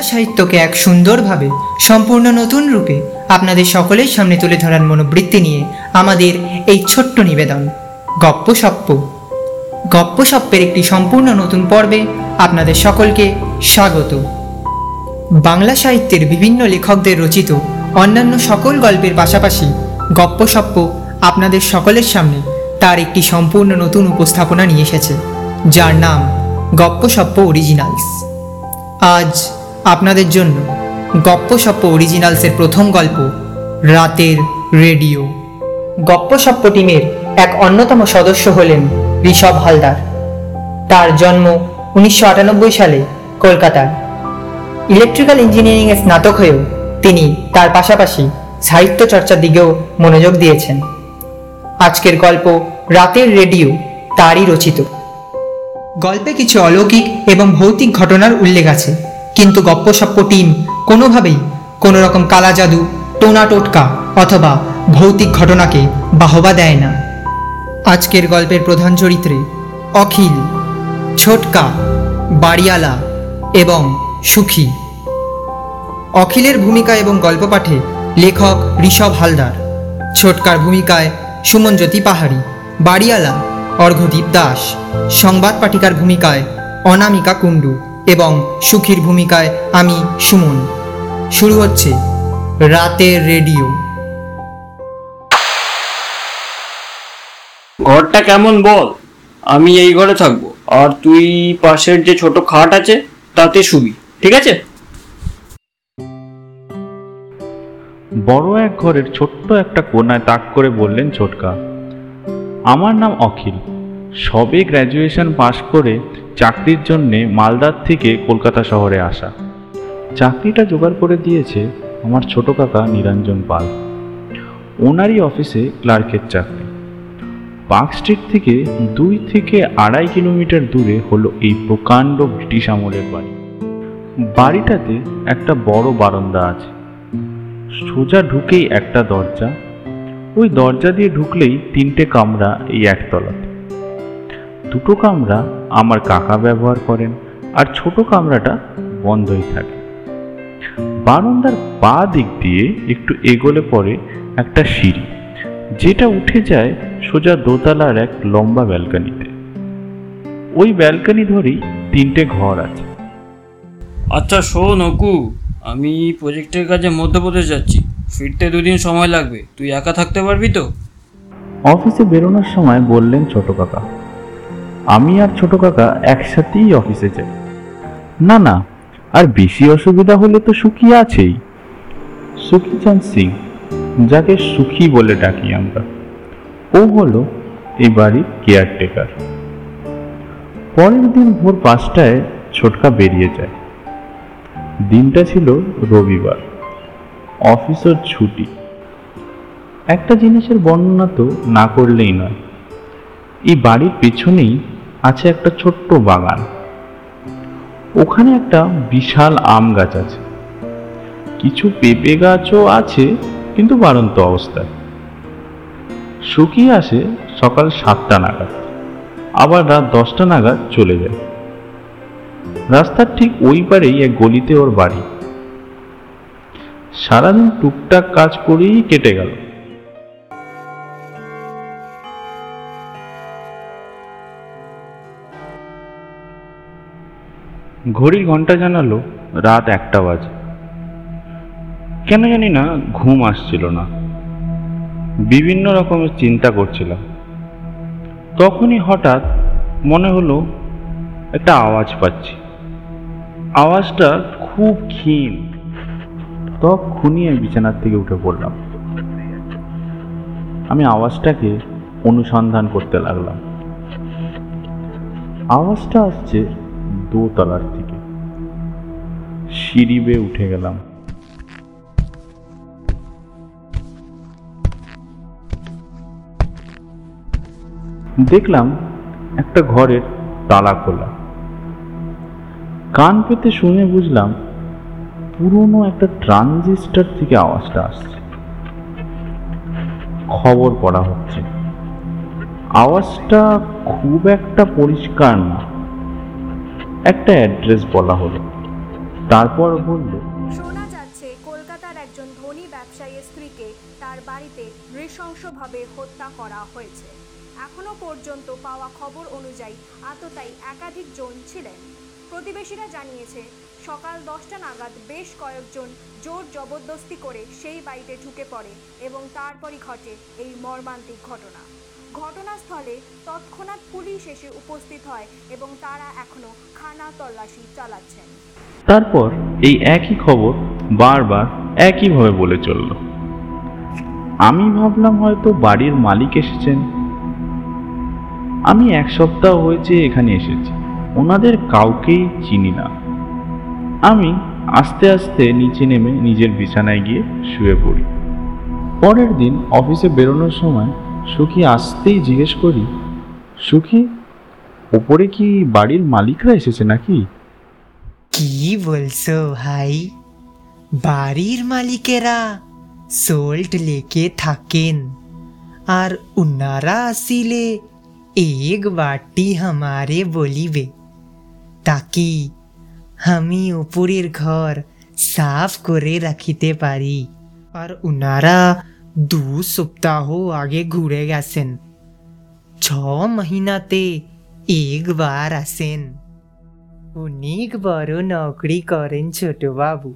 বাংলা সাহিত্যকে এক সুন্দরভাবে, সম্পূর্ণ নতুন রূপে আপনাদের সকলের সামনে তুলে ধরার মনোবৃত্তি নিয়ে আমাদের এই ছোট্ট নিবেদন, গপ্প সপ্প। গপ্প সপ্পের একটি সম্পূর্ণ নতুন পর্বে আপনাদের সকলকে স্বাগত। বাংলা সাহিত্যের বিভিন্ন লেখকদের রচিত অন্যান্য সকল গল্পের পাশাপাশি গপ্প সপ্প আপনাদের সকলের সামনে তার একটি সম্পূর্ণ নতুন উপস্থাপনা নিয়ে এসেছে, যার নাম গপ্পসপ্প অরিজিনালস আজ আপনাদের জন্য গপ্পসপ্প অরিজিনালসের প্রথম গল্প, রাতের রেডিও। গপ্পসপ্প টিমের এক অন্যতম সদস্য হলেন ঋষভ হালদার। তার জন্ম উনিশশো আটানব্বই সালে কলকাতায় ইলেকট্রিক্যাল ইঞ্জিনিয়ারিংয়ে স্নাতক হয়েও তিনি তার পাশাপাশি সাহিত্য চর্চার দিকেও মনোযোগ দিয়েছেন। আজকের গল্প রাতের রেডিও তারই রচিত। গল্পে কিছু অলৌকিক এবং ভৌতিক ঘটনার উল্লেখ আছে। কিন্তু গপ্পসপ্প টিম কোনোভাবেই কোনো রকম কালা জাদু, টোনা টোটকা অথবা ভৌতিক ঘটনাকে বাহবা দেয় না। আজকের গল্পের প্রধান চরিত্রে অখিল, ছোটকা, বাড়িয়ালা এবং সুখী। অখিলের ভূমিকা এবং গল্প পাঠে লেখক ঋষভ হালদার, ছোটকার ভূমিকায় সুমনজ্যোতি পাহাড়ি, বাড়িয়ালা অর্ঘদীপ দাস, সংবাদ পাঠিকার ভূমিকায় অনামিকা কুণ্ডু। এবং সুখীর ভূমিকায় আমি সুমন। শুরু হচ্ছে রাতের রেডিও। ঘরটা কেমন বল? আমি এই ঘরে থাকব। আর তুই পাশের যে ছোট খাট আছে তাতে শুবি ঠিক আছে? বড় এক ঘরের ছোট্ট একটা কোনায় তাক করে বললেন ছোটকা আমার নাম অখিল। সবে গ্র্যাজুয়েশন পাশ করে চাকরির জন্যে মালদার থেকে কলকাতা শহরে আসা। চাকরিটা জোগাড় করে দিয়েছে আমার ছোট কাকা নিরঞ্জন পাল। ওনারই অফিসে ক্লার্কের চাকরি। পার্ক স্ট্রিট থেকে দুই থেকে আড়াই কিলোমিটার দূরে হলো এই প্রকাণ্ড ব্রিটিশ আমলের বাড়ি। বাড়িটাতে একটা বড় বারান্দা আছে। সোজা ঢুকেই একটা দরজা। ওই দরজা দিয়ে ঢুকলেই তিনটে কামরা এই একতলাতে। দুটো কামরা আমার কাকা ব্যবহার করেন আর ছোট কামরাটা বন্ধই থাকে। বারান্দার বা দিক দিয়ে একটু এগোলে পরে একটা সিঁড়ি যেটা উঠে যায় সোজা দোতলার এক লম্বা ব্যালকানিতে। ওই ব্যালকানি ধরেই তিনটে ঘর আছে। আচ্ছা শোন অকু আমি প্রজেক্টের কাজে মধ্যপ্রদেশ যাচ্ছি। ফিরতে দুদিন সময় লাগবে। তুই একা থাকতে পারবি তো? অফিসে বেরোনোর সময় বললেন ছোট কাকা। আমি আর ছোট কাকা একসাথেই অফিসে যাই। না না, আর বেশি অসুবিধা হলে তো সুখী আছেই। সুখীচাঁদ সিং, যাকে সুখী বলে ডাকি আমরা, ও হলো এই বাড়ির কেয়ারটেকার পরের দিন ভোর পাঁচটায় ছোটকা বেরিয়ে যায়। দিনটা ছিল রবিবার, অফিসের ছুটি। একটা জিনিসের বর্ণনা তো না করলেই নয়। এই বাড়ির পেছনেই আছে একটা ছোট্ট বাগান। ওখানে একটা বিশাল আম গাছ আছে। কিছু পেঁপে গাছও আছে, কিন্তু বাড়ন্ত অবস্থায়। শুকিয়ে আসে সকাল সাতটা নাগাদ। আবার রাত দশটা নাগাদ চলে যায়। রাস্তার ঠিক ওই পারেই এক গলিতে ওর বাড়ি। সারাদিন টুকটাক কাজ করেই কেটে গেল। ঘড়ির ঘণ্টা জানালো রাত একটা বাজে। কেন জানি না ঘুম আসছিল না। বিভিন্ন রকমের চিন্তা করছিলাম। তখনই হঠাৎ মনে হলো একটা আওয়াজ পাচ্ছি। আওয়াজটা খুব ক্ষীণ। তখনই আমি বিছানার থেকে উঠে পড়লাম। আমি আওয়াজটাকে অনুসন্ধান করতে লাগলাম। আওয়াজটা আসছে দোতলার থেকে সিঁড়ি বেয়ে উঠে গেলাম। দেখলাম একটা ঘরের তালা খোলা। কান পেতে শুনে বুঝলাম পুরনো একটা ট্রানজিস্টার থেকে আওয়াজটা আসছে। খবর পড়া হচ্ছে। আওয়াজটা খুব একটা পরিষ্কার না। একটা অ্যাড্রেস বলা হলো। তারপর বলল, শোনা যাচ্ছে কলকাতার একজন ধনী ব্যবসায়ীর স্ত্রীকে তার বাড়িতে নৃশংসভাবে হত্যা করা হয়েছে। এখনও পর্যন্ত পাওয়া খবর অনুযায়ী আততায়ী একাধিক জন ছিলেন। প্রতিবেশীরা জানিয়েছে, সকাল দশটা নাগাদ বেশ কয়েকজন জোর জবরদস্তি করে সেই বাড়িতে ঢুকে পড়ে এবং তারপরই ঘটে এই মর্মান্তিক ঘটনা। ঘটনাস্থলে তৎক্ষণাৎ পুলিশ এসে উপস্থিত হয় এবং তারা এখনও খানা তল্লাশি চালাচ্ছেন। তারপর এই একই খবর বারবার একইভাবে বলে চলল। আমি ভাবলাম হয়তো বাড়ির মালিক এসেছেন। আমি এক সপ্তাহ হয়েছে এখানে এসেছি। ওনাদের কাউকেই চিনি না। আমি আস্তে আস্তে নিচে নেমে নিজের বিছানায় গিয়ে শুয়ে পড়ি। পরের দিন অফিসে বেরোনোর সময় সুখী আসতেই জিজ্ঞেস করি, সুখী, ওপরে কি বাড়ির মালিকরা এসেছে নাকি? কি বলছো ভাই? বাড়ির মালিকেরা সোল্ট লেকে থাকেন, আর উনারা আসিলে এক বাটি আমারে বলিবে তাকি আমি উপরের ঘর সাফ করে রাখিতে পারি? আর উনারা দু সপ্তাহ আগে ঘুরে গেছেন ছ মহিনাতে একবার আসেন অনেক বড় নকরি করেন ছোট বাবু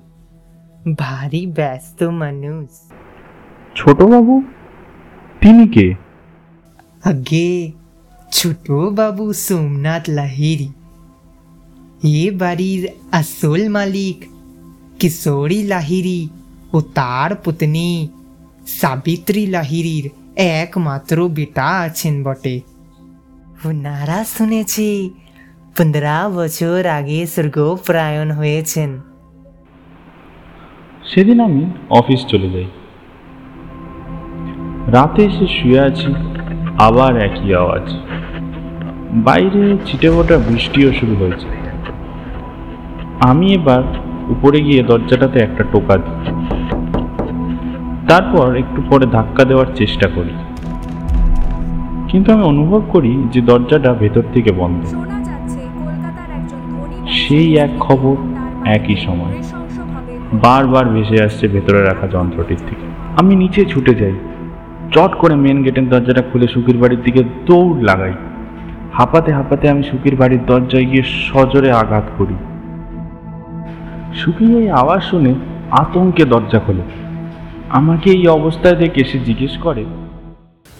ভারী ব্যস্ত মানুষ ছোটবাবু তিনি কে আগে ছোট বাবু সোমনাথ লাহিরি এ বাড়ির আসল মালিক কিশোরী লাহিরি ও তার পুতনি সাবিত্রী লাহিরির একমাত্র বেটা আছেন বটে। ওনারা শুনেছি পনেরো বছর আগে স্বর্গপ্রায়ণ হয়েছেন। সেদিন আমি অফিস চলে যাই। রাতে এসে শুয়ে আছি, আবার একই আওয়াজ। বাইরে ছিটে ফোটা বৃষ্টিও শুরু হয়েছে। আমি এবার উপরে গিয়ে দরজাটাতে একটা টোকা দিই। তারপর একটু পরে ধাক্কা দেওয়ার চেষ্টা করি। কিন্তু আমি অনুভব করি যে দরজাটা ভেতর থেকে বন্ধ। সেই এক খবর একই সময়। বারবার ভেসে আসছে ভেতরে রাখা যন্ত্রটির থেকে। আমি নিচে ছুটে যাই। চট করে মেন গেটের দরজাটা খুলে সুখীর বাড়ির দিকে দৌড় লাগাই। হাঁপাতে হাঁপাতে আমি সুখীর বাড়ির দরজায় গিয়ে সজোরে আঘাত করি। সুখী এই আওয়াজ শুনে আতঙ্কে দরজা খোলে। আমাকে এই অবস্থায় দেখে সে জিজ্ঞেস করে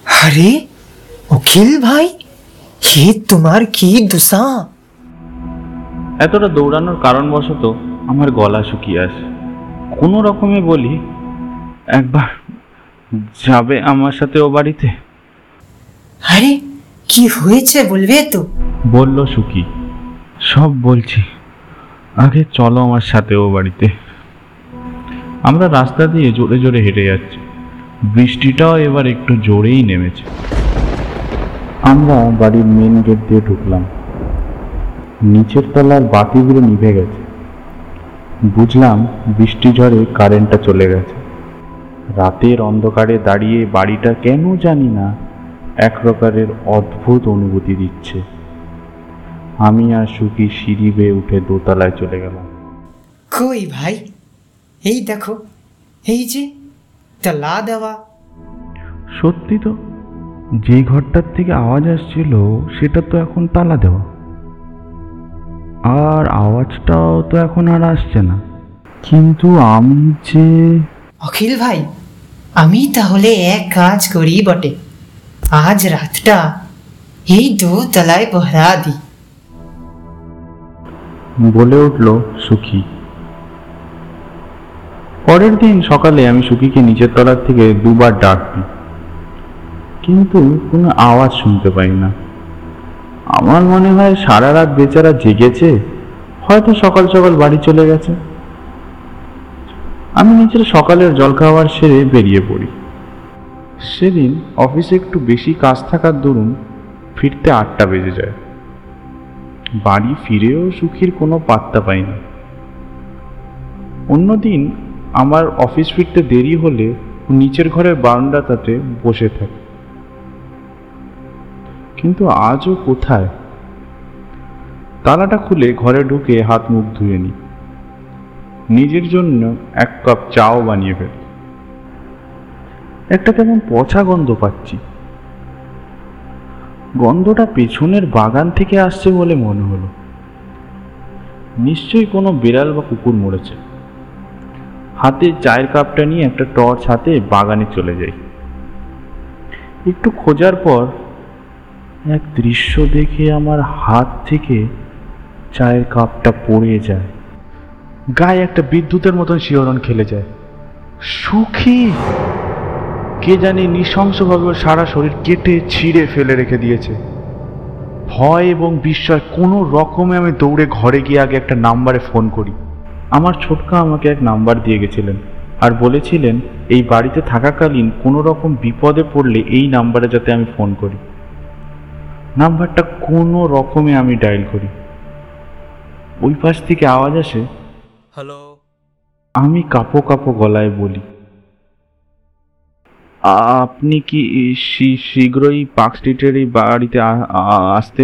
আরে অখিল ভাই হে তোমার কি দশা এতটা দৌড়ানোর কারণবশত আমার গলা শুকিয়ে আসে। কোনো রকমে বলি একবার যাবে আমার সাথে ও বাড়িতে? আরে কি হয়েছে বলবে তো? বলল সুখী সব বলছি আগে চলো আমার সাথে ও বাড়িতে। আমরা রাস্তা দিয়ে জোরে জোরে হেঁটে যাচ্ছি। বৃষ্টিটাও এবার একটু জোরেই নেমেছে। আমরা বাড়ির মেন গেট দিয়ে ঢুকলাম। নিচের তলার বাতিগুলো নিভে গেছে। বুঝলাম বৃষ্টি ঝড়ে কারেন্টটা চলে গেছে। রাতের অন্ধকারে দাঁড়িয়ে বাড়িটা কেন জানি না, এক প্রকারের অদ্ভুত অনুভূতি দিচ্ছে। আমি আর সুখী সিঁড়ি বেয়ে উঠে দোতলায় চলে গেলাম। কই ভাই? এই দেখো এই যে তলা দেওয়া। সত্যি তো যে ঘরটার থেকে আওয়াজ আসছিল সেটা তো এখন তালা দেওয়া। আর আওয়াজটাও তো এখন আর আসছে না। কিন্তু আমি যে অখিল ভাই আমি তাহলে এক কাজ করি বটে। আজ রাতটা এই দো তলায় পহরা দিই বলে উঠল সুখী। পরের দিন সকালে আমি সুখীকে নিচের তলার থেকে দুবার ডাক কিন্তু কোনো আওয়াজ শুনতে পাই না। আমার মনে হয় সারা রাত বেচারা জেগেছে, হয়তো সকাল সকাল বাড়ি চলে গেছে। আমি নিচের সকালের জলখাবার সেরে বেরিয়ে পড়ি। সেদিন অফিসে একটু বেশি কাজ থাকার দরুন ফিরতে আটটা বেজে যায়। বাড়ি ফিরেও সুখীর কোনো পাত্তা পাই না। অন্যদিন আমার অফিস ফিরতে দেরি হলে নিচের ঘরের বারান্দাটাতে বসে থাকে। কিন্তু আজও কোথায়? তালাটা খুলে ঘরে ঢুকে হাত মুখ ধুয়ে নিই। নিজের জন্য এক কাপ চাও বানিয়ে ফেলি। একটা কেমন পচা গন্ধ পাচ্ছি। গন্ধটা পেছনের বাগান থেকে আসছে বলে মনে হলো। নিশ্চয়ই কোনো বিড়াল বা কুকুর মরেছে। হাতে চায়ের কাপটা নিয়ে একটা টর্চ হাতে বাগানে চলে যাই। একটু খোঁজার পর এক দৃশ্য দেখে আমার হাত থেকে চায়ের কাপটা পড়ে যায়। গায়ে একটা বিদ্যুতের মতন শিহরণ খেলে যায়। সুখী! কে জানি নৃশংসভাবে ওর সারা শরীর কেটে ছিঁড়ে ফেলে রেখে দিয়েছে। ভয় এবং বিস্ময় কোনো রকমে আমি দৌড়ে ঘরে গিয়ে আগে একটা নাম্বারে ফোন করি। আমার ছোটকা আমাকে এক নাম্বার দিয়ে গেছিলেন আর বলেছিলেন এই বাড়িতে থাকাকালীন কোনো রকম বিপদে পড়লে এই নাম্বারে যাতে আমি ফোন করি। নাম্বারটা কোনো রকমে আমি ডায়াল করি। ওই পাশ থেকে আওয়াজ আসে হ্যালো। আমি কাপো কাপো গলায় বলি আপনি কি শীঘ্রই পার্ক স্ট্রিটের এই বাড়িতে আসতে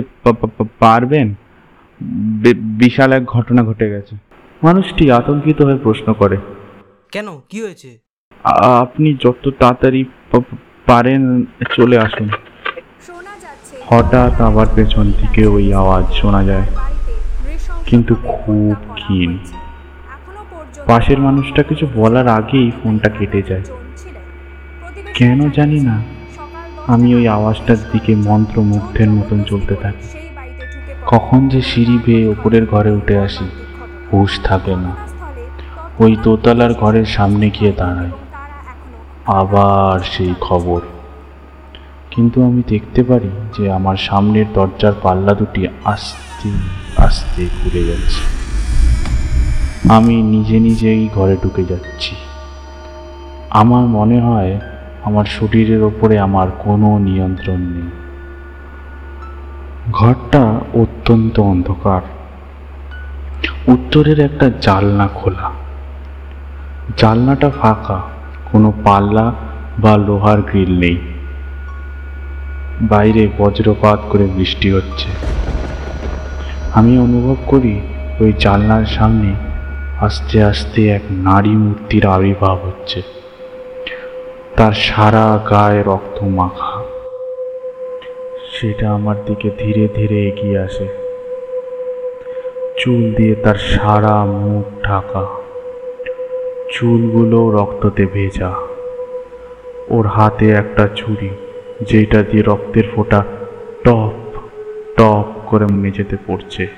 পারবেন? বিশাল এক ঘটনা ঘটে গেছে। মানুষটি আতঙ্কিত হয়ে প্রশ্ন করে কেন কি হয়েছে আপনি যত তাড়াতাড়ি পা- পারেন চলে আসুন শোনা যাচ্ছে হঠাৎ আবার পেছন থেকে ওই আওয়াজ শোনা যায় বাড়িতে কিন্তু খুব হত্যা করা ক্ষীণ। হয়েছে। এখনও পর্যন্ত পাশের মানুষটা কিছু বলার আগেই ফোনটা কেটে যায় জন ছিলেন। প্রতিবেশীরা কেন জানি না আমি ওই আওয়াজটার দিকে মন্ত্রমুগ্ধের মতন চলতে থাকি সেই বাড়িতে ঢুকে পড়ে। কখন যে সিঁড়ি বেয়ে ওপরের ঘরে উঠে আসি। হুশ থাকে না। ওই দোতলার ঘরের সামনে গিয়ে এখনও আবার সেই খবর। কিন্তু আমি দেখতে পারি যে আমার সামনের দরজার পাল্লা দুটি আস্তে আস্তে ঘুরে যাচ্ছে। আমি নিজে নিজেই ঘরে ঢুকে যাচ্ছি। আমার মনে হয় আমার শরীরের ওপরে আমার কোনো নিয়ন্ত্রণ নেই। ঘরটা অত্যন্ত অন্ধকার। উত্তরের একটা জালনা খোলা। জালনাটা ফাঁকা, কোনো পাল্লা বা লোহার গ্রিল নেই। বাইরে বজ্রপাত করে বৃষ্টি হচ্ছে। আমি অনুভব করি ওই জানলার সামনে আস্তে আস্তে এক নারী মূর্তির আবির্ভাব হচ্ছে। তার সারা গায়ে রক্ত মাখা। সেটা আমার দিকে ধীরে ধীরে এগিয়ে আসে। চুল দিয়ে তার সারা মুখ ঢাকা। চুলগুলো রক্ততে ভেজা। ওর হাতে একটা ছুরি যেটা দিয়ে রক্তের ফোঁটা টপ টপ করে মেঝেতে পড়ছে।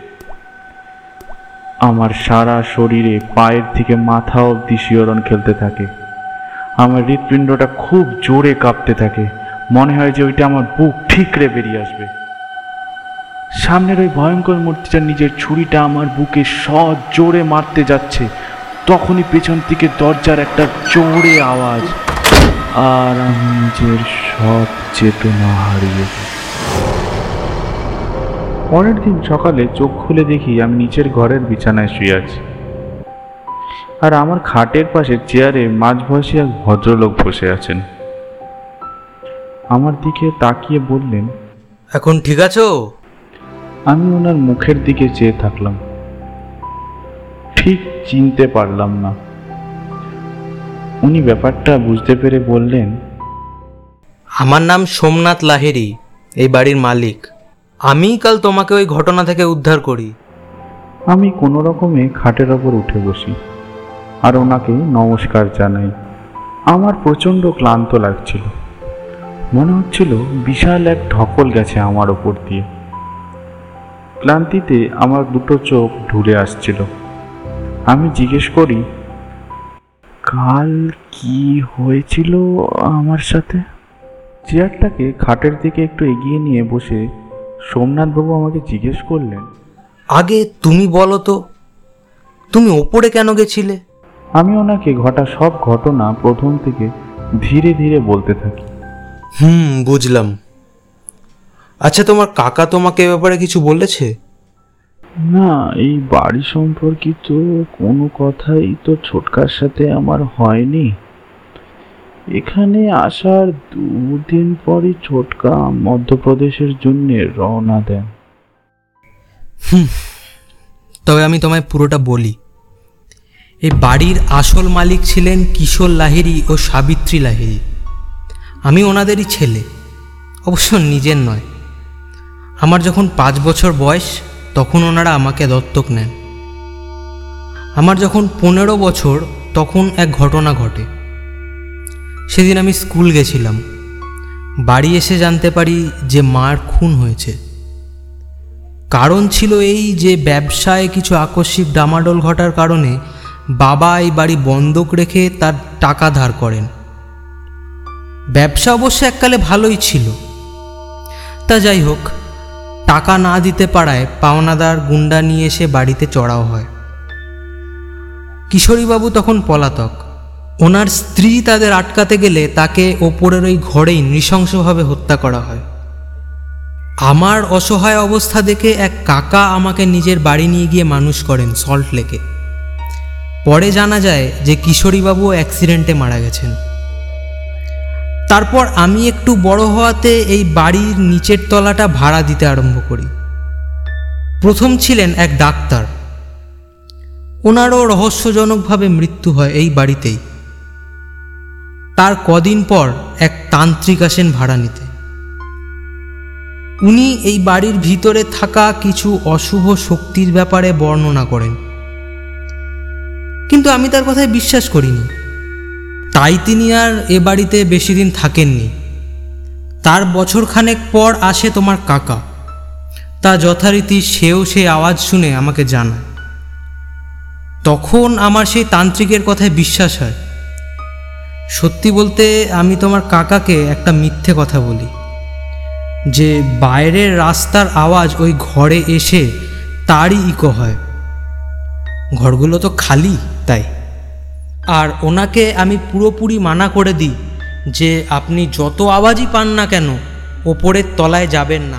আমার সারা শরীরে পায়ের থেকে মাথা অবধি শিহরণ খেলতে থাকে। আমার হৃৎপিণ্ডটা খুব জোরে কাঁপতে থাকে। মনে হয় যে ওইটা আমার বুক ঠিকরে বেরিয়ে আসবে। সামনের ওই ভয়ঙ্কর মূর্তিটা নিজের ছুরিটা আমার বুকে সৎ জোরে মারতে যাচ্ছে। তখনই পেছন থেকে দরজার একটা জোরে আওয়াজ। আর আমি নিজের সব চেতনা হারিয়ে পরের দিন সকালে চোখ খুলে দেখি আমি নিচের ঘরের বিছানায় শুয়ে আছি। আর আমার খাটের পাশে চেয়ারে মাঝবয়সী এক ভদ্রলোক বসে আছেন। আমার দিকে তাকিয়ে বললেন, এখন ঠিক আছো? আমি ওনার মুখের দিকে চেয়ে থাকলাম। ঠিক চিনতে পারলাম না। উনি ব্যাপারটা বুঝতে পেরে বললেন আমার নাম সোমনাথ লাহিড়ী এই বাড়ির মালিক। আমিই কাল তোমাকে ওই ঘটনা থেকে উদ্ধার করি। আমি কোনো রকমে খাটের ওপর উঠে বসি আর ওনাকে নমস্কার জানাই। আমার প্রচণ্ড ক্লান্ত লাগছিল। মনে হচ্ছিল বিশাল এক ঢকল গেছে আমার ওপর দিয়ে। ক্লান্তিতে আমার দুটো চোখ ঢুলে আসছিল। আমি জিজ্ঞেস করি কাল কি হয়েছিল আমার সাথে? চেয়ারটাকে খাটের দিকে একটু এগিয়ে নিয়ে বসে সোমনাথবাবু আমাকে জিজ্ঞেস করলেন আগে তুমি বলো তো তুমি ওপরে কেন গেছিলে? আমি ওনাকে ঘটা সব ঘটনা প্রথম থেকে ধীরে ধীরে বলতে থাকি। হুম বুঝলাম। আচ্ছা তোমার কাকা তোমাকে এ ব্যাপারে কিছু বলেছে? না এই বাড়ি সম্পর্কিত কোনো কথাই তো ছোটকার সাথে আমার হয়নি। এখানে আসার দুদিন পরই ছোটকা মধ্যপ্রদেশের জন্য রওনা দেন। তবে আমি তোমায় পুরোটা বলি। এই বাড়ির আসল মালিক ছিলেন কিশোর লাহিড়ী ও সাবিত্রী লাহিড়ী। আমি ওনাদেরই ছেলে অবশ্য নিজের নয়। আমার যখন পাঁচ বছর বয়স, তখন ওনারা আমাকে দত্তক নেন। আমার যখন পনেরো বছর, তখন এক ঘটনা ঘটে। সেদিন আমি স্কুল গেছিলাম। বাড়ি এসে জানতে পারি যে মার খুন হয়েছে। কারণ ছিল এই যে ব্যবসায় কিছু আকস্মিক ডামাডোল ঘটার কারণে বাবা এই বাড়ি বন্ধক রেখে তার টাকা ধার করেন। ব্যবসা অবশ্য এককালে ভালোই ছিল। তা যাই হোক টাকা না দিতে পারায় পাওনাদার গুন্ডা নিয়ে এসে বাড়িতে চড়াও হয়। কিশোরীবাবু তখন পলাতক। ওনার স্ত্রী তাদের আটকাতে গেলে তাকে ওপরের ওই ঘরেই নৃশংসভাবে হত্যা করা হয়। আমার অসহায় অবস্থা দেখে এক কাকা আমাকে নিজের বাড়ি নিয়ে গিয়ে মানুষ করেন সল্ট লেকে। পরে জানা যায় যে কিশোরীবাবু অ্যাক্সিডেন্টে মারা গেছেন। তারপর আমি একটু বড় হওয়াতে এই বাড়ির নিচের তলাটা ভাড়া দিতে আরম্ভ করি। প্রথম ছিলেন এক ডাক্তার। ওনারও রহস্যজনকভাবে মৃত্যু হয় এই বাড়িতেই। তার কদিন পর এক তান্ত্রিক আসেন ভাড়া নিতে। উনি এই বাড়ির ভিতরে থাকা কিছু অশুভ শক্তির ব্যাপারে বর্ণনা করেন। কিন্তু আমি তার কথায় বিশ্বাস করিনি। তাই তিনি আর এ বাড়িতে বেশি দিন থাকেননি। তার বছরখানেক পর আসে তোমার কাকা। তা যথারীতি সেও সেই আওয়াজ শুনে আমাকে জানায়। তখন আমার সেই তান্ত্রিকের কথায় বিশ্বাস হয়। সত্যি বলতে আমি তোমার কাকাকে একটা মিথ্যে কথা বলি। যে বাইরের রাস্তার আওয়াজ ওই ঘরে এসে তারই ইকো হয়। ঘরগুলো তো খালি তাই। আর ওনাকে আমি পুরোপুরি মানা করে দিই যে আপনি যত আওয়াজই পান না কেন, ওপরের তলায় যাবেন না।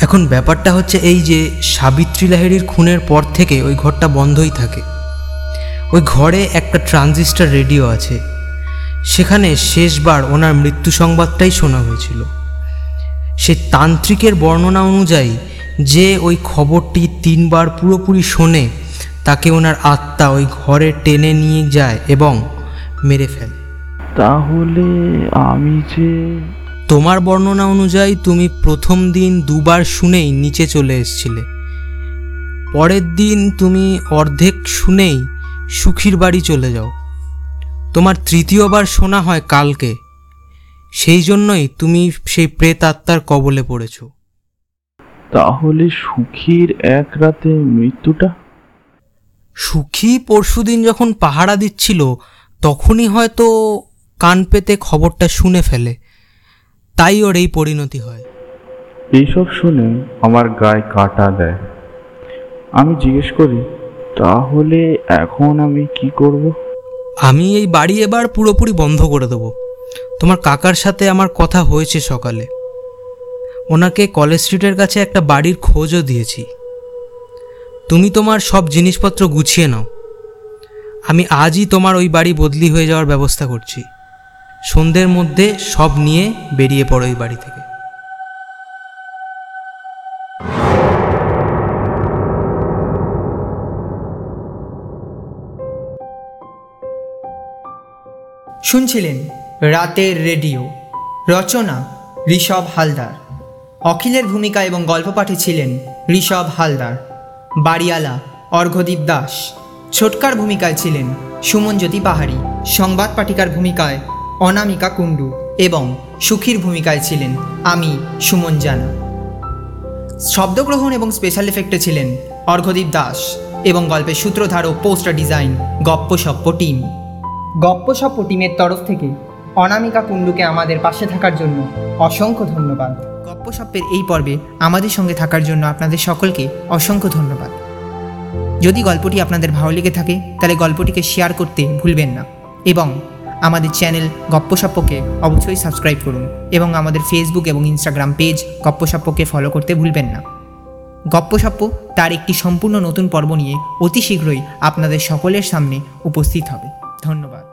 এখন ব্যাপারটা হচ্ছে এই যে সাবিত্রী লাহিড়ির খুনের পর থেকে ওই ঘরটা বন্ধই থাকে। ওই ঘরে একটা ট্রানজিস্টার রেডিও আছে। সেখানে শেষবার ওনার মৃত্যু সংবাদটাই শোনা হয়েছিল। সে তান্ত্রিকের বর্ণনা অনুযায়ী যে ওই খবরটি তিনবার পুরোপুরি শোনে তাকে ওনার আত্মা ওই ঘরে টেনে নিয়ে যায় এবং মেরে ফেলে। তাহলে আমি যে তোমার বর্ণনা অনুযায়ী তুমি প্রথম দিন দুবার শুনেই নিচে চলে এসেছিলে। পরের দিন তুমি অর্ধেক শুনেই সুখীর বাড়ি চলে যাও। তোমার তৃতীয়বার শোনা হয় কালকে। সেই জন্যই তুমি সেই প্রেত আত্মার কবলে পড়েছো। তাহলে সুখীর এক রাতে মৃত্যুটা? সুখী পরশুদিন যখন পাহারা দিচ্ছিল তখনই হয়তো কান পেতে খবরটা শুনে ফেলে। তাই ওর এই পরিণতি হয়। এইসব শুনে আমার গায়ে কাটা দেয়। আমি জিজ্ঞেস করি তাহলে এখন আমি কি করব? আমি এই বাড়ি এবার পুরোপুরি বন্ধ করে দেবো। তোমার কাকার সাথে আমার কথা হয়েছে সকালে। ওনাকে কলেজ স্ট্রিটের কাছে একটা বাড়ির খোঁজও দিয়েছি। তুমি তোমার সব জিনিসপত্র গুছিয়ে নাও। আমি আজই তোমার ওই বাড়ি বদলি হয়ে যাওয়ার ব্যবস্থা করছি। সন্ধ্যের মধ্যে সব নিয়ে বেরিয়ে পড়ো ওই বাড়ি থেকে। শুনছিলেন রাতের রেডিও, রচনা ঋষভ হালদার। অখিলের ভূমিকা এবং গল্প পাঠে ছিলেন ঋষভ হালদার। বাড়িয়ালা অর্ঘদীপ দাস। ছোটকার ভূমিকায় ছিলেন সুমনজ্যোতি পাহাড়ি, সংবাদ পাঠিকার ভূমিকায় অনামিকা কুণ্ডু এবং সুখীর ভূমিকায় ছিলেন আমি, সুমন জানা। শব্দগ্রহণ এবং স্পেশাল এফেক্টে ছিলেন অর্ঘদীপ দাস এবং গল্পের সূত্রধার ও poster design Gopposhoppo team. Gopposhoppo টিমের তরফ থেকে অনামিকা কুণ্ডুকে আমাদের পাশে থাকার জন্য অসংখ্য ধন্যবাদ। গপ্পসপ্পের এই পর্বে আমাদের সঙ্গে থাকার জন্য আপনাদের সকলকে অসংখ্য ধন্যবাদ। যদি গল্পটি আপনাদের ভালো লেগে থাকে, তাহলে গল্পটিকে শেয়ার করতে ভুলবেন না এবং আমাদের চ্যানেল গপ্পসপ্পকে অবশ্যই সাবস্ক্রাইব করুন এবং আমাদের ফেসবুক এবং ইনস্টাগ্রাম পেজ গপ্পসপ্পকে ফলো করতে ভুলবেন না। গপ্পসপ্প তার একটি সম্পূর্ণ নতুন পর্ব নিয়ে অতি শীঘ্রই আপনাদের সকলের সামনে উপস্থিত হবে। ধন্যবাদ।